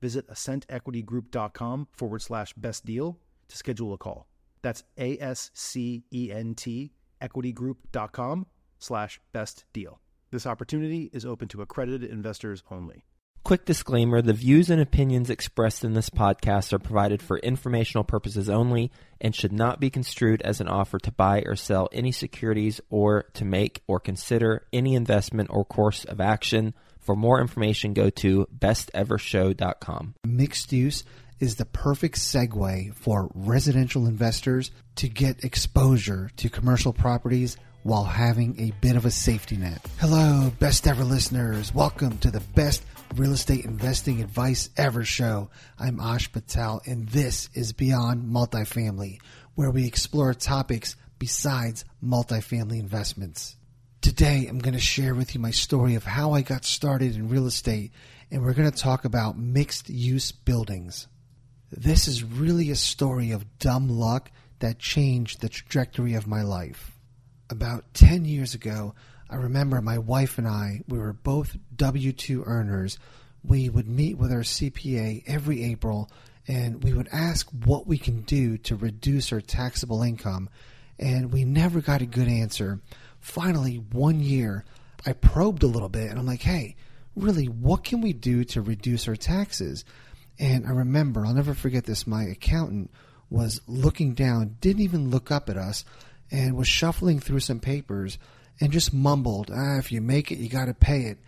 visit ascentequitygroup.com forward slash best deal to schedule a call. That's A S C E N T equitygroup.com slash best deal. This opportunity is open to accredited investors only. Quick disclaimer the views and opinions expressed in this podcast are provided for informational purposes only and should not be construed as an offer to buy or sell any securities or to make or consider any investment or course of action. For more information, go to bestevershow.com. Mixed use is the perfect segue for residential investors to get exposure to commercial properties while having a bit of a safety net. Hello, best ever listeners. Welcome to the best real estate investing advice ever show. I'm Ash Patel, and this is Beyond Multifamily, where we explore topics besides multifamily investments. Today, I'm going to share with you my story of how I got started in real estate, and we're going to talk about mixed use buildings. This is really a story of dumb luck that changed the trajectory of my life. About 10 years ago, I remember my wife and I, we were both W 2 earners. We would meet with our CPA every April and we would ask what we can do to reduce our taxable income, and we never got a good answer. Finally, one year, I probed a little bit and I'm like, hey, really, what can we do to reduce our taxes? And I remember, I'll never forget this, my accountant was looking down, didn't even look up at us, and was shuffling through some papers and just mumbled, ah, if you make it, you got to pay it.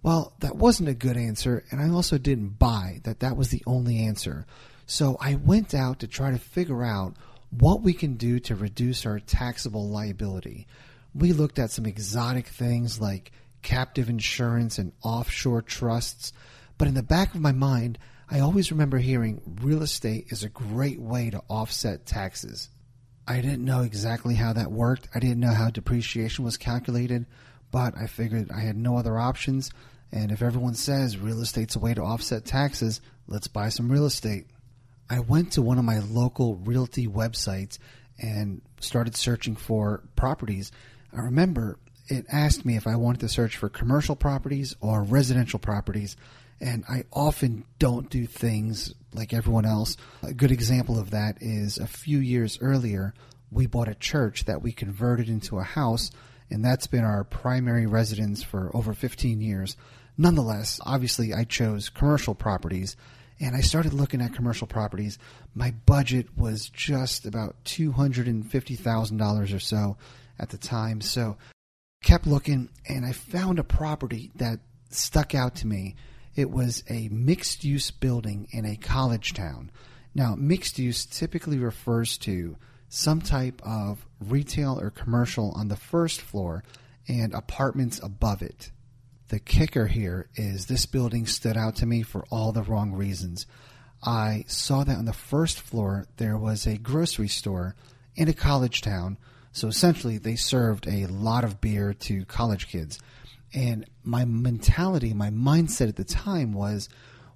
Well, that wasn't a good answer, and I also didn't buy that that was the only answer. So I went out to try to figure out what we can do to reduce our taxable liability. We looked at some exotic things like captive insurance and offshore trusts, but in the back of my mind, I always remember hearing real estate is a great way to offset taxes. I didn't know exactly how that worked. I didn't know how depreciation was calculated, but I figured I had no other options. And if everyone says real estate's a way to offset taxes, let's buy some real estate. I went to one of my local realty websites and started searching for properties. I remember it asked me if I wanted to search for commercial properties or residential properties and I often don't do things like everyone else. A good example of that is a few years earlier, we bought a church that we converted into a house, and that's been our primary residence for over 15 years. Nonetheless, obviously, I chose commercial properties, and I started looking at commercial properties. My budget was just about $250,000 or so at the time, so kept looking, and I found a property that stuck out to me it was a mixed use building in a college town. Now, mixed use typically refers to some type of retail or commercial on the first floor and apartments above it. The kicker here is this building stood out to me for all the wrong reasons. I saw that on the first floor there was a grocery store in a college town, so essentially they served a lot of beer to college kids. And my mentality, my mindset at the time was,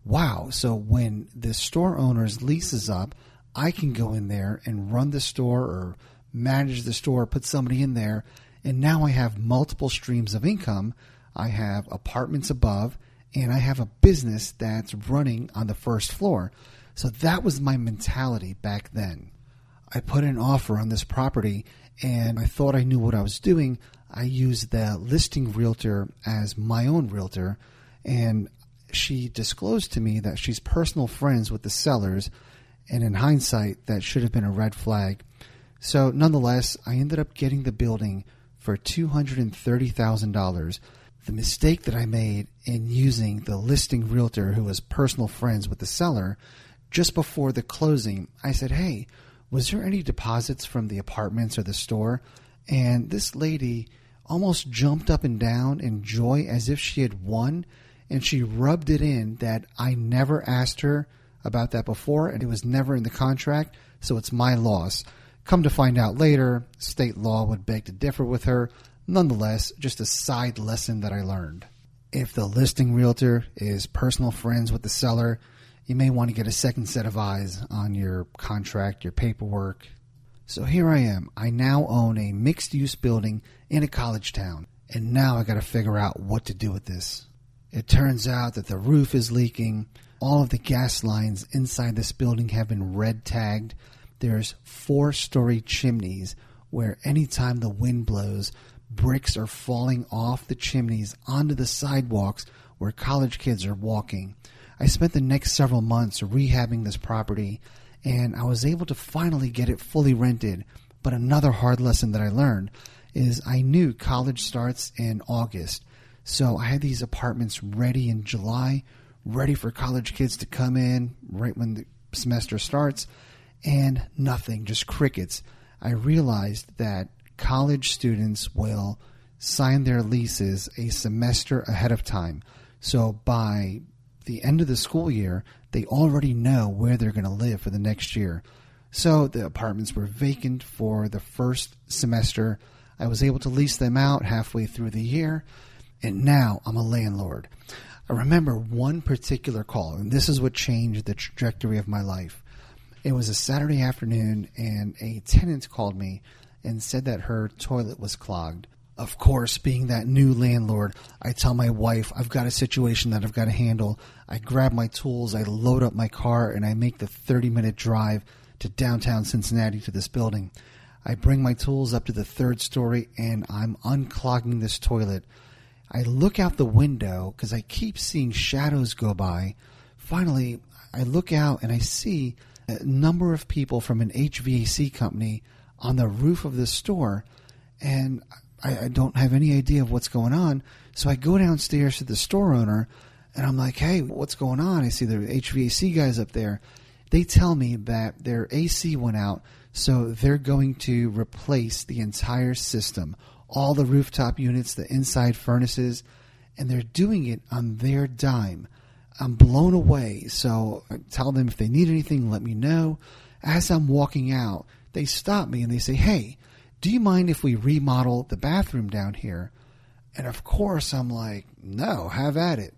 wow, so when the store owner's lease is up, I can go in there and run the store or manage the store, put somebody in there, and now I have multiple streams of income. I have apartments above, and I have a business that's running on the first floor. So that was my mentality back then. I put an offer on this property and I thought I knew what I was doing. I used the listing realtor as my own realtor, and she disclosed to me that she's personal friends with the sellers, And in hindsight, that should have been a red flag. So, nonetheless, I ended up getting the building for $230,000. The mistake that I made in using the listing realtor who was personal friends with the seller just before the closing, I said, Hey, was there any deposits from the apartments or the store? And this lady almost jumped up and down in joy as if she had won. And she rubbed it in that I never asked her about that before and it was never in the contract, so it's my loss. Come to find out later, state law would beg to differ with her. Nonetheless, just a side lesson that I learned. If the listing realtor is personal friends with the seller, you may want to get a second set of eyes on your contract, your paperwork. So here I am. I now own a mixed use building in a college town, and now I got to figure out what to do with this. It turns out that the roof is leaking. All of the gas lines inside this building have been red tagged. There's four story chimneys where anytime the wind blows, bricks are falling off the chimneys onto the sidewalks where college kids are walking. I spent the next several months rehabbing this property and I was able to finally get it fully rented. But another hard lesson that I learned is I knew college starts in August. So I had these apartments ready in July, ready for college kids to come in right when the semester starts, and nothing, just crickets. I realized that college students will sign their leases a semester ahead of time. So by the end of the school year, they already know where they're going to live for the next year. So the apartments were vacant for the first semester. I was able to lease them out halfway through the year, and now I'm a landlord. I remember one particular call, and this is what changed the trajectory of my life. It was a Saturday afternoon, and a tenant called me and said that her toilet was clogged. Of course, being that new landlord, I tell my wife I've got a situation that I've got to handle. I grab my tools, I load up my car, and I make the 30 minute drive to downtown Cincinnati to this building. I bring my tools up to the third story and I'm unclogging this toilet. I look out the window because I keep seeing shadows go by. Finally, I look out and I see a number of people from an HVAC company on the roof of the store. And I, I don't have any idea of what's going on. So I go downstairs to the store owner and I'm like, hey, what's going on? I see the HVAC guys up there. They tell me that their AC went out, so they're going to replace the entire system, all the rooftop units, the inside furnaces, and they're doing it on their dime. I'm blown away. So I tell them if they need anything, let me know. As I'm walking out, they stop me and they say, hey, do you mind if we remodel the bathroom down here? And of course, I'm like, no, have at it.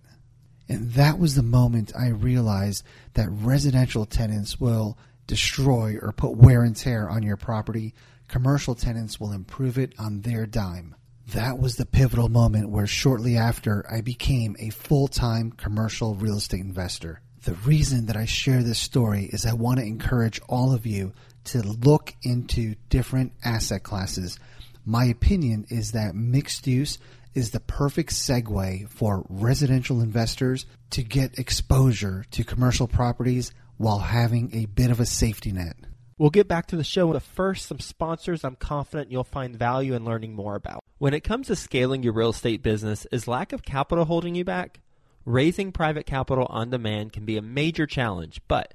And that was the moment I realized that residential tenants will destroy or put wear and tear on your property. Commercial tenants will improve it on their dime. That was the pivotal moment where shortly after I became a full time commercial real estate investor. The reason that I share this story is I want to encourage all of you to look into different asset classes. My opinion is that mixed use is the perfect segue for residential investors to get exposure to commercial properties while having a bit of a safety net. We'll get back to the show, but first, some sponsors I'm confident you'll find value in learning more about. When it comes to scaling your real estate business, is lack of capital holding you back? Raising private capital on demand can be a major challenge, but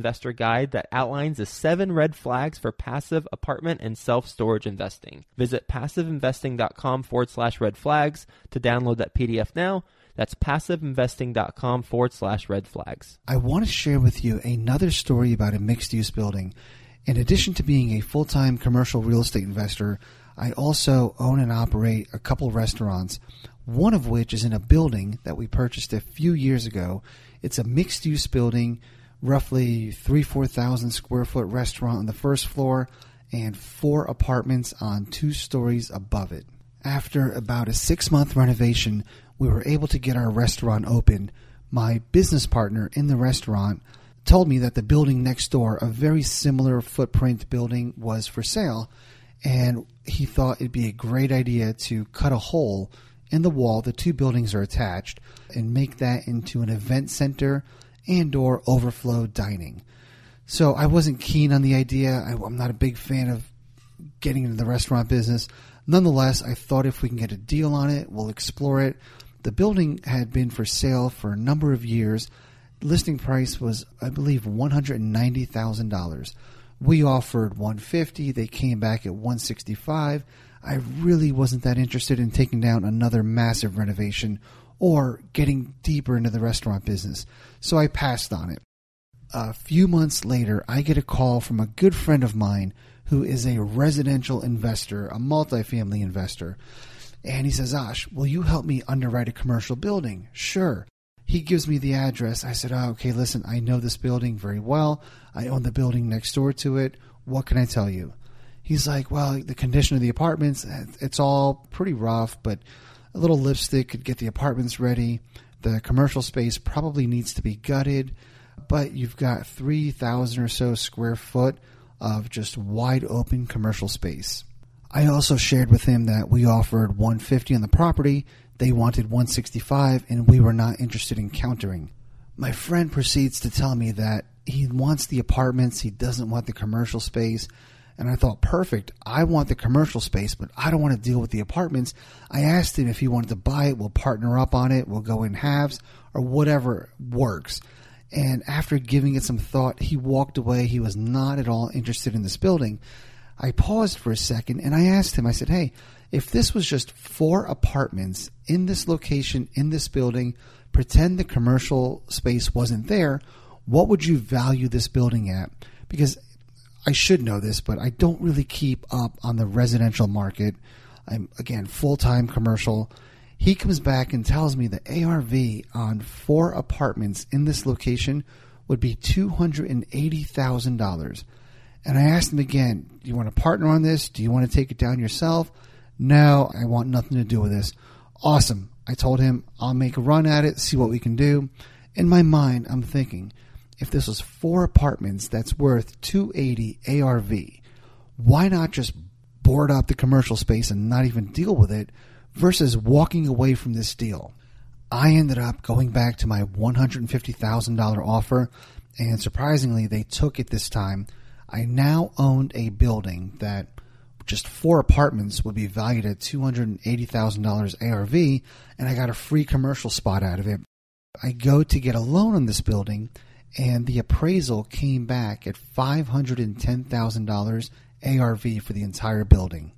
investor guide that outlines the seven red flags for passive apartment and self storage investing. Visit passiveinvesting.com forward slash red flags to download that PDF now. That's passiveinvesting.com forward slash red flags. I want to share with you another story about a mixed use building. In addition to being a full time commercial real estate investor, I also own and operate a couple restaurants, one of which is in a building that we purchased a few years ago. It's a mixed use building, roughly three, 4,000 square foot restaurant on the first floor and four apartments on two stories above it. After about a six month renovation, we were able to get our restaurant open. My business partner in the restaurant told me that the building next door, a very similar footprint building, was for sale, and he thought it'd be a great idea to cut a hole in the wall. The two buildings are attached, and make that into an event center and/or overflow dining. So I wasn't keen on the idea. I, I'm not a big fan of getting into the restaurant business. Nonetheless, I thought if we can get a deal on it, we'll explore it. The building had been for sale for a number of years. Listing price was, I believe, one hundred ninety thousand dollars. We offered one fifty. They came back at one sixty five. I really wasn't that interested in taking down another massive renovation or getting deeper into the restaurant business, so I passed on it. A few months later, I get a call from a good friend of mine who is a residential investor, a multifamily investor. And he says, Ash, will you help me underwrite a commercial building? Sure. He gives me the address. I said, oh, okay, listen, I know this building very well. I own the building next door to it. What can I tell you? He's like, well, the condition of the apartments, eh, it's all pretty rough, but a little lipstick could get the apartments ready. The commercial space probably needs to be gutted, but you've got 3,000 or so square foot of just wide open commercial space. I also shared with him that we offered 150 on the property, they wanted 165 and we were not interested in countering. My friend proceeds to tell me that he wants the apartments, he doesn't want the commercial space. And I thought, perfect. I want the commercial space, but I don't want to deal with the apartments. I asked him if he wanted to buy it. We'll partner up on it. We'll go in halves or whatever works. And after giving it some thought, he walked away. He was not at all interested in this building. I paused for a second and I asked him, I said, hey, if this was just four apartments in this location, in this building, pretend the commercial space wasn't there, what would you value this building at? Because I should know this, but I don't really keep up on the residential market. I'm, again, full time commercial. He comes back and tells me the ARV on four apartments in this location would be $280,000. And I asked him again, Do you want to partner on this? Do you want to take it down yourself? No, I want nothing to do with this. Awesome. I told him I'll make a run at it, see what we can do. In my mind, I'm thinking, if this was four apartments that's worth 280 ARV, why not just board up the commercial space and not even deal with it versus walking away from this deal? I ended up going back to my $150,000 offer, and surprisingly, they took it this time I now owned a building that just four apartments would be valued at $280,000 ARV, and I got a free commercial spot out of it. I go to get a loan on this building, and the appraisal came back at $510,000 ARV for the entire building.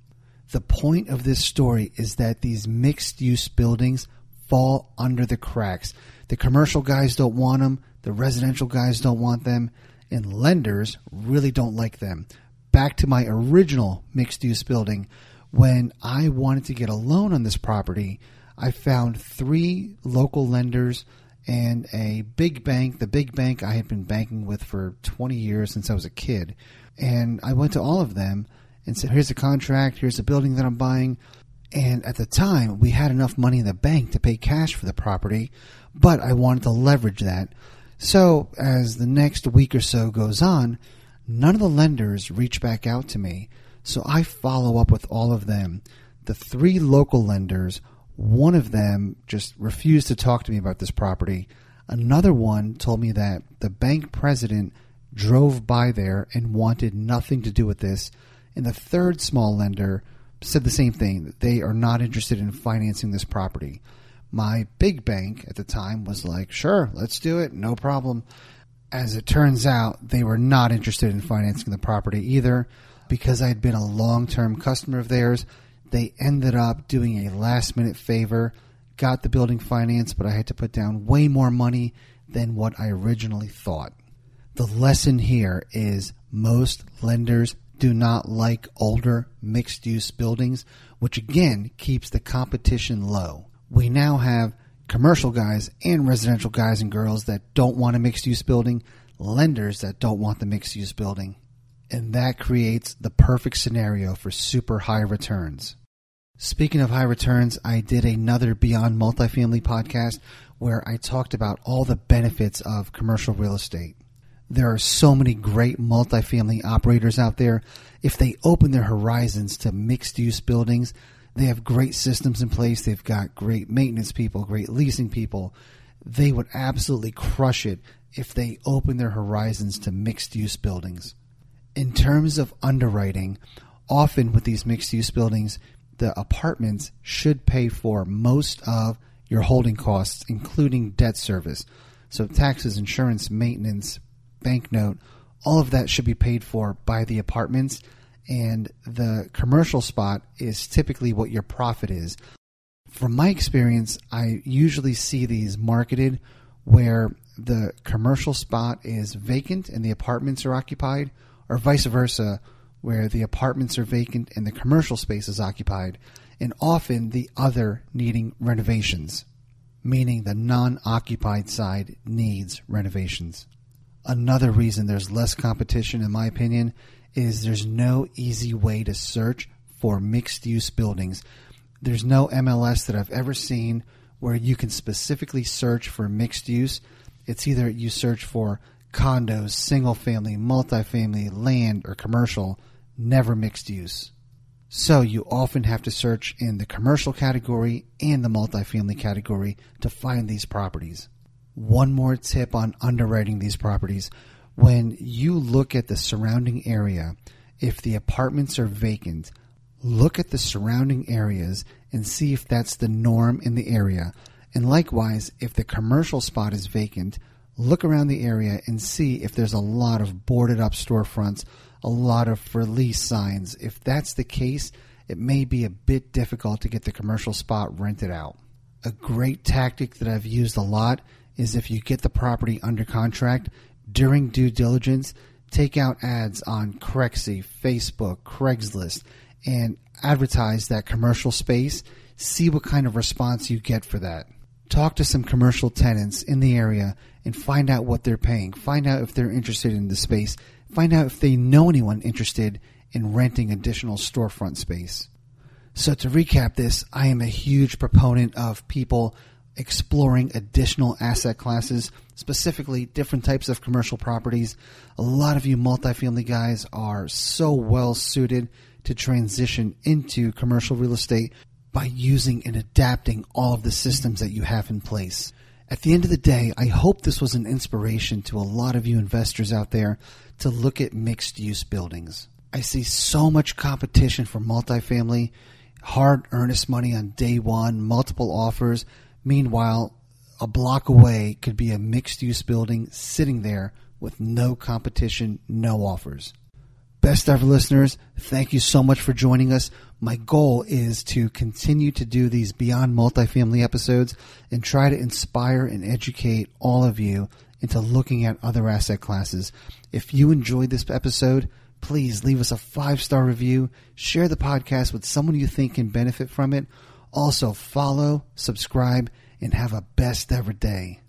The point of this story is that these mixed use buildings fall under the cracks. The commercial guys don't want them, the residential guys don't want them and lenders really don't like them. Back to my original mixed use building, when I wanted to get a loan on this property, I found three local lenders and a big bank, the big bank I had been banking with for 20 years since I was a kid. And I went to all of them and said, Here's the contract, here's the building that I'm buying. And at the time, we had enough money in the bank to pay cash for the property, but I wanted to leverage that. So, as the next week or so goes on, none of the lenders reach back out to me. So I follow up with all of them. The three local lenders, one of them just refused to talk to me about this property. Another one told me that the bank president drove by there and wanted nothing to do with this. And the third small lender said the same thing they are not interested in financing this property. My big bank at the time was like, sure, let's do it, no problem. As it turns out, they were not interested in financing the property either because I had been a long term customer of theirs. They ended up doing a last minute favor, got the building financed, but I had to put down way more money than what I originally thought. The lesson here is most lenders do not like older mixed use buildings, which again keeps the competition low. We now have commercial guys and residential guys and girls that don't want a mixed use building, lenders that don't want the mixed use building. And that creates the perfect scenario for super high returns. Speaking of high returns, I did another Beyond Multifamily podcast where I talked about all the benefits of commercial real estate. There are so many great multifamily operators out there. If they open their horizons to mixed use buildings, they have great systems in place. They've got great maintenance people, great leasing people. They would absolutely crush it if they open their horizons to mixed use buildings. In terms of underwriting, often with these mixed use buildings, the apartments should pay for most of your holding costs, including debt service. So, taxes, insurance, maintenance, banknote, all of that should be paid for by the apartments. And the commercial spot is typically what your profit is. From my experience, I usually see these marketed where the commercial spot is vacant and the apartments are occupied, or vice versa, where the apartments are vacant and the commercial space is occupied, and often the other needing renovations, meaning the non occupied side needs renovations. Another reason there's less competition, in my opinion, is there's no easy way to search for mixed use buildings. There's no MLS that I've ever seen where you can specifically search for mixed use. It's either you search for condos, single family, multifamily, land, or commercial, never mixed use. So you often have to search in the commercial category and the multifamily category to find these properties. One more tip on underwriting these properties. When you look at the surrounding area, if the apartments are vacant, look at the surrounding areas and see if that's the norm in the area. And likewise, if the commercial spot is vacant, look around the area and see if there's a lot of boarded up storefronts, a lot of for lease signs. If that's the case, it may be a bit difficult to get the commercial spot rented out. A great tactic that I've used a lot is if you get the property under contract during due diligence, take out ads on Crexi, Facebook, Craigslist, and advertise that commercial space. See what kind of response you get for that. Talk to some commercial tenants in the area and find out what they're paying. Find out if they're interested in the space. Find out if they know anyone interested in renting additional storefront space. So, to recap this, I am a huge proponent of people exploring additional asset classes, specifically different types of commercial properties. A lot of you multifamily guys are so well suited to transition into commercial real estate by using and adapting all of the systems that you have in place. At the end of the day, I hope this was an inspiration to a lot of you investors out there to look at mixed use buildings. I see so much competition for multifamily, hard earnest money on day one, multiple offers, Meanwhile, a block away could be a mixed use building sitting there with no competition, no offers. Best ever listeners, thank you so much for joining us. My goal is to continue to do these beyond multifamily episodes and try to inspire and educate all of you into looking at other asset classes. If you enjoyed this episode, please leave us a five star review, share the podcast with someone you think can benefit from it also, follow, subscribe, and have a best ever day.